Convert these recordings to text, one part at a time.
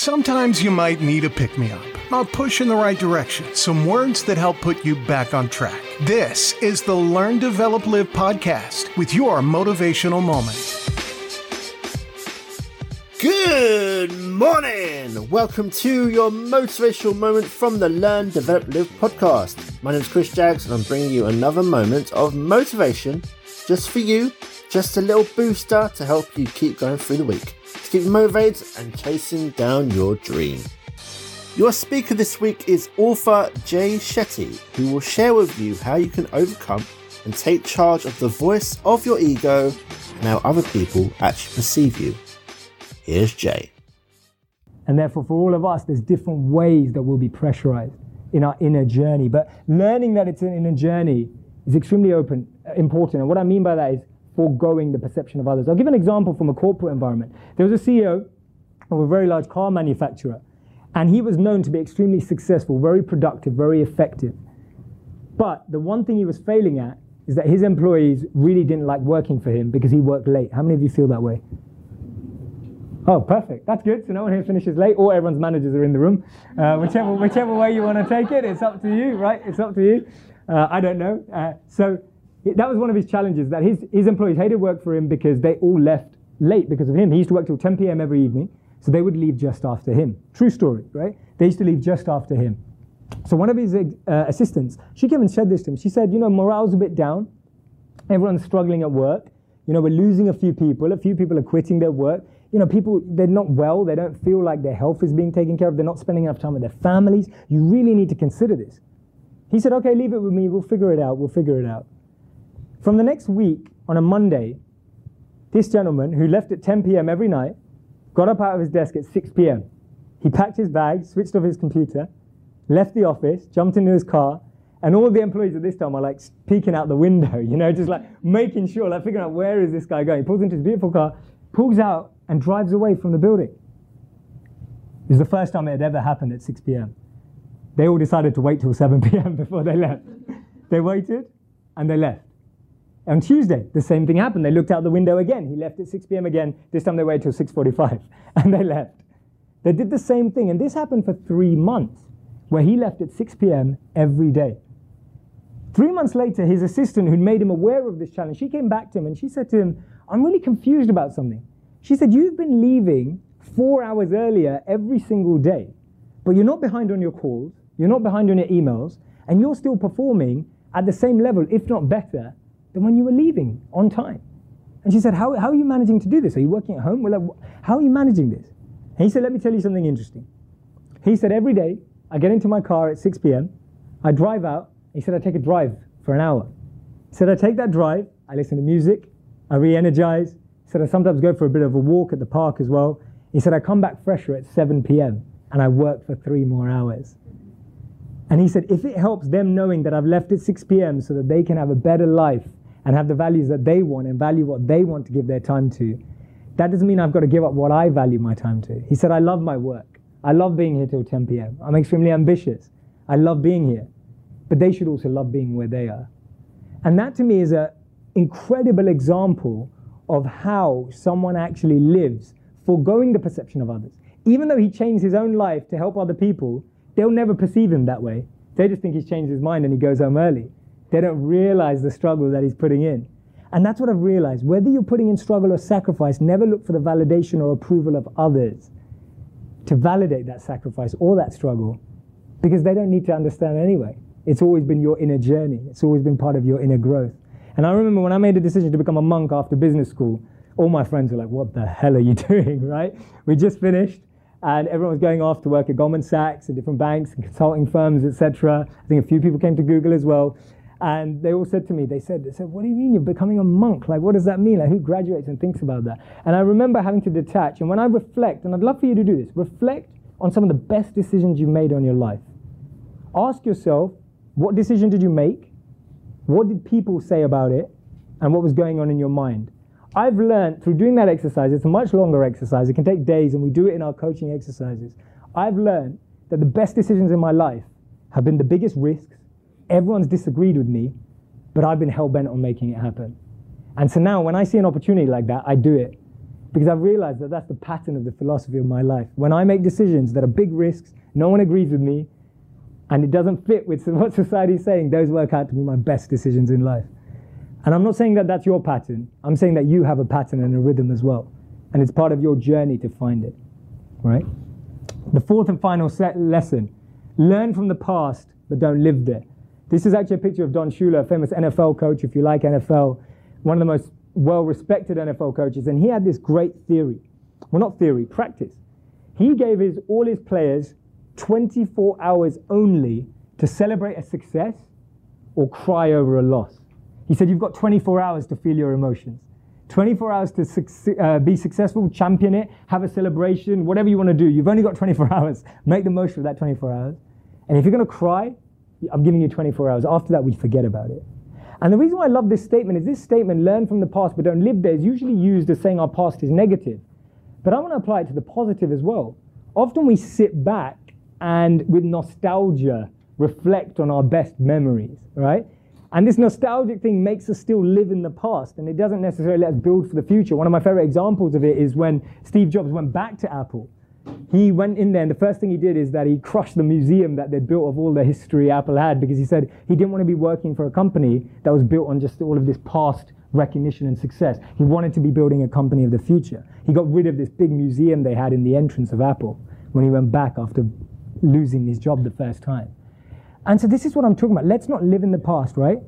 Sometimes you might need a pick me up, a push in the right direction, some words that help put you back on track. This is the Learn, Develop, Live podcast with your motivational moment. Good morning! Welcome to your motivational moment from the Learn, Develop, Live podcast. My name is Chris Jaggs, and I'm bringing you another moment of motivation just for you, just a little booster to help you keep going through the week, keep motivated and chasing down your dream. Your speaker this week is author Jay Shetty, who will share with you how you can overcome and take charge of the voice of your ego and how other people actually perceive you. Here's Jay. And therefore, for all of us, there's different ways that we'll be pressurized in our inner journey. But learning that it's an inner journey is extremely open, important. And what I mean by that is foregoing the perception of others. I'll give an example from a corporate environment. There was a CEO of a very large car manufacturer, and he was known to be extremely successful, very productive, very effective. But the one thing he was failing at is that his employees really didn't like working for him because he worked late. How many of you feel that way? Oh, perfect. That's good. So no one here finishes late, or everyone's managers are in the room. Uh, whichever, whichever way you want to take it, it's up to you, right? It's up to you. Uh, I don't know. Uh, so that was one of his challenges that his, his employees hated work for him because they all left late because of him. He used to work till 10 p.m. every evening, so they would leave just after him. True story, right? They used to leave just after him. So one of his uh, assistants, she came and said this to him. She said, you know, morale's a bit down. Everyone's struggling at work. You know, we're losing a few people. A few people are quitting their work you know, people, they're not well, they don't feel like their health is being taken care of, they're not spending enough time with their families. You really need to consider this. He said, okay, leave it with me, we'll figure it out, we'll figure it out. From the next week, on a Monday, this gentleman who left at 10 p.m. every night got up out of his desk at 6 p.m. He packed his bag, switched off his computer, left the office, jumped into his car, and all the employees at this time are like peeking out the window, you know, just like making sure, like figuring out where is this guy going. He pulls into his beautiful car, pulls out and drives away from the building. It was the first time it had ever happened at 6 p.m. They all decided to wait till 7 p.m. before they left. they waited and they left. On Tuesday, the same thing happened. They looked out the window again. He left at 6 p.m. again. This time they waited till 6:45 and they left. They did the same thing, and this happened for three months, where he left at 6 p.m. every day. Three months later, his assistant, who'd made him aware of this challenge, she came back to him and she said to him, "I'm really confused about something." She said, You've been leaving four hours earlier every single day, but you're not behind on your calls, you're not behind on your emails, and you're still performing at the same level, if not better, than when you were leaving on time. And she said, How, how are you managing to do this? Are you working at home? Well, how are you managing this? And he said, Let me tell you something interesting. He said, Every day, I get into my car at 6 p.m., I drive out. He said, I take a drive for an hour. He said, I take that drive, I listen to music, I re energize, he said, I sometimes go for a bit of a walk at the park as well. He said, I come back fresher at 7 p.m. and I work for three more hours. And he said, if it helps them knowing that I've left at 6 p.m. so that they can have a better life and have the values that they want and value what they want to give their time to, that doesn't mean I've got to give up what I value my time to. He said, I love my work. I love being here till 10 p.m. I'm extremely ambitious. I love being here. But they should also love being where they are. And that to me is an incredible example of how someone actually lives, foregoing the perception of others. Even though he changed his own life to help other people, they'll never perceive him that way. They just think he's changed his mind and he goes home early. They don't realize the struggle that he's putting in. And that's what I've realized. Whether you're putting in struggle or sacrifice, never look for the validation or approval of others to validate that sacrifice or that struggle because they don't need to understand anyway. It's always been your inner journey, it's always been part of your inner growth. And I remember when I made the decision to become a monk after business school, all my friends were like, What the hell are you doing? Right? We just finished, and everyone was going off to work at Goldman Sachs and different banks and consulting firms, etc. I think a few people came to Google as well. And they all said to me, they said, they said, what do you mean you're becoming a monk? Like, what does that mean? Like, who graduates and thinks about that? And I remember having to detach. And when I reflect, and I'd love for you to do this, reflect on some of the best decisions you've made on your life. Ask yourself, what decision did you make? What did people say about it? And what was going on in your mind? I've learned through doing that exercise, it's a much longer exercise, it can take days, and we do it in our coaching exercises. I've learned that the best decisions in my life have been the biggest risks. Everyone's disagreed with me, but I've been hell bent on making it happen. And so now, when I see an opportunity like that, I do it. because I've realized that that's the pattern of the philosophy of my life. When I make decisions that are big risks, no one agrees with me, and it doesn't fit with what society is saying, those work out to be my best decisions in life. And I'm not saying that that's your pattern. I'm saying that you have a pattern and a rhythm as well. And it's part of your journey to find it. Right? The fourth and final lesson learn from the past, but don't live there. This is actually a picture of Don Shula, a famous NFL coach, if you like NFL, one of the most well respected NFL coaches. And he had this great theory. Well, not theory, practice. He gave his, all his players 24 hours only to celebrate a success or cry over a loss. He said, You've got 24 hours to feel your emotions. 24 hours to uh, be successful, champion it, have a celebration, whatever you want to do. You've only got 24 hours. Make the most of that 24 hours. And if you're going to cry, I'm giving you 24 hours. After that, we forget about it. And the reason why I love this statement is this statement, learn from the past but don't live there, is usually used as saying our past is negative. But I want to apply it to the positive as well. Often we sit back and with nostalgia reflect on our best memories, right? And this nostalgic thing makes us still live in the past and it doesn't necessarily let us build for the future. One of my favorite examples of it is when Steve Jobs went back to Apple. He went in there and the first thing he did is that he crushed the museum that they'd built of all the history Apple had because he said he didn't want to be working for a company that was built on just all of this past recognition and success. He wanted to be building a company of the future. He got rid of this big museum they had in the entrance of Apple when he went back after losing his job the first time. And so this is what I'm talking about. Let's not live in the past, right?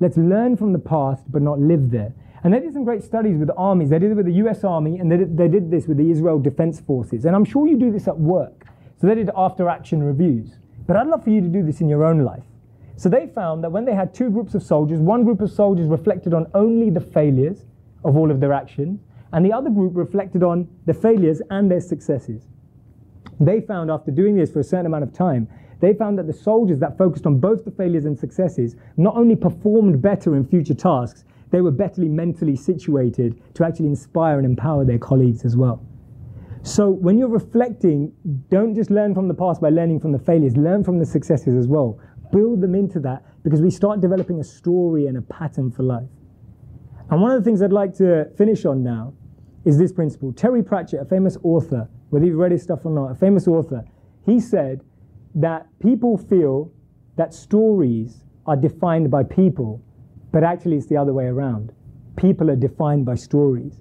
Let's learn from the past, but not live there. And they did some great studies with the armies. They did it with the US Army, and they did, they did this with the Israel Defense Forces. And I'm sure you do this at work. So they did after action reviews. But I'd love for you to do this in your own life. So they found that when they had two groups of soldiers, one group of soldiers reflected on only the failures of all of their actions, and the other group reflected on the failures and their successes. They found after doing this for a certain amount of time, they found that the soldiers that focused on both the failures and successes not only performed better in future tasks, they were better mentally situated to actually inspire and empower their colleagues as well. So when you're reflecting, don't just learn from the past by learning from the failures, learn from the successes as well. Build them into that because we start developing a story and a pattern for life. And one of the things I'd like to finish on now is this principle. Terry Pratchett, a famous author, whether you've read his stuff or not, a famous author, he said that people feel that stories are defined by people, but actually it's the other way around. People are defined by stories.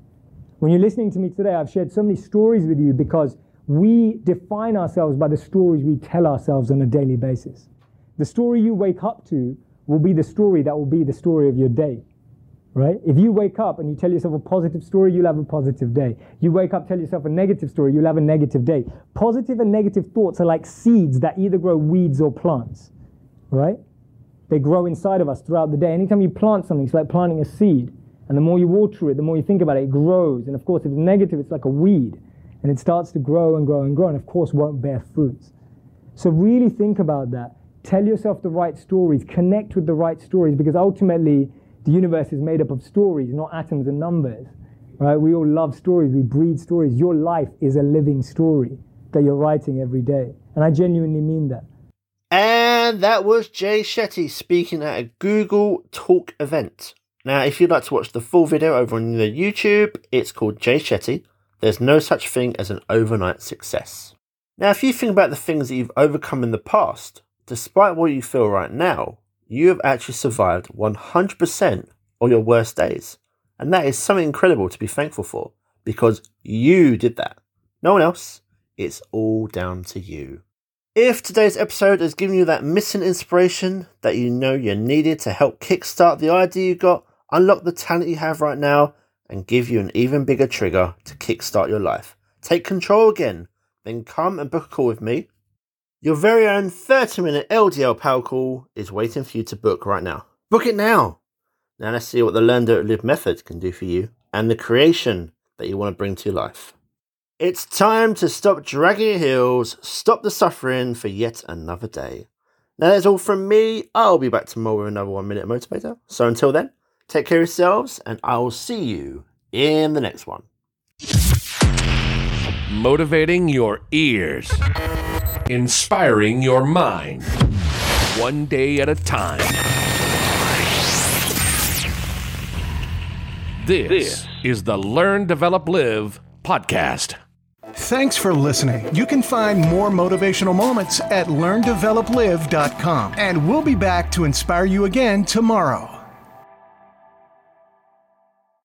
When you're listening to me today, I've shared so many stories with you because we define ourselves by the stories we tell ourselves on a daily basis. The story you wake up to will be the story that will be the story of your day right? If you wake up and you tell yourself a positive story, you'll have a positive day. You wake up, tell yourself a negative story, you'll have a negative day. Positive and negative thoughts are like seeds that either grow weeds or plants, right? They grow inside of us throughout the day. Anytime you plant something, it's like planting a seed. And the more you water it, the more you think about it, it grows. And of course, if it's negative, it's like a weed. And it starts to grow and grow and grow, and of course, won't bear fruits. So really think about that. Tell yourself the right stories, connect with the right stories, because ultimately, the universe is made up of stories, not atoms and numbers. Right? We all love stories, we breed stories. Your life is a living story that you're writing every day. And I genuinely mean that. And that was Jay Shetty speaking at a Google Talk event. Now, if you'd like to watch the full video over on the YouTube, it's called Jay Shetty. There's no such thing as an overnight success. Now, if you think about the things that you've overcome in the past, despite what you feel right now, you have actually survived 100% of your worst days. And that is something incredible to be thankful for because you did that. No one else. It's all down to you. If today's episode has given you that missing inspiration that you know you needed to help kickstart the idea you got, unlock the talent you have right now, and give you an even bigger trigger to kickstart your life, take control again, then come and book a call with me your very own 30 minute LDL power call is waiting for you to book right now. Book it now! Now let's see what the Learn Do Live method can do for you and the creation that you want to bring to life. It's time to stop dragging your heels, stop the suffering for yet another day. Now that's all from me. I'll be back tomorrow with another one minute motivator. So until then, take care of yourselves and I will see you in the next one. Motivating your ears inspiring your mind, one day at a time. This is the Learn, Develop, Live podcast. Thanks for listening. You can find more motivational moments at learndeveloplive.com. And we'll be back to inspire you again tomorrow.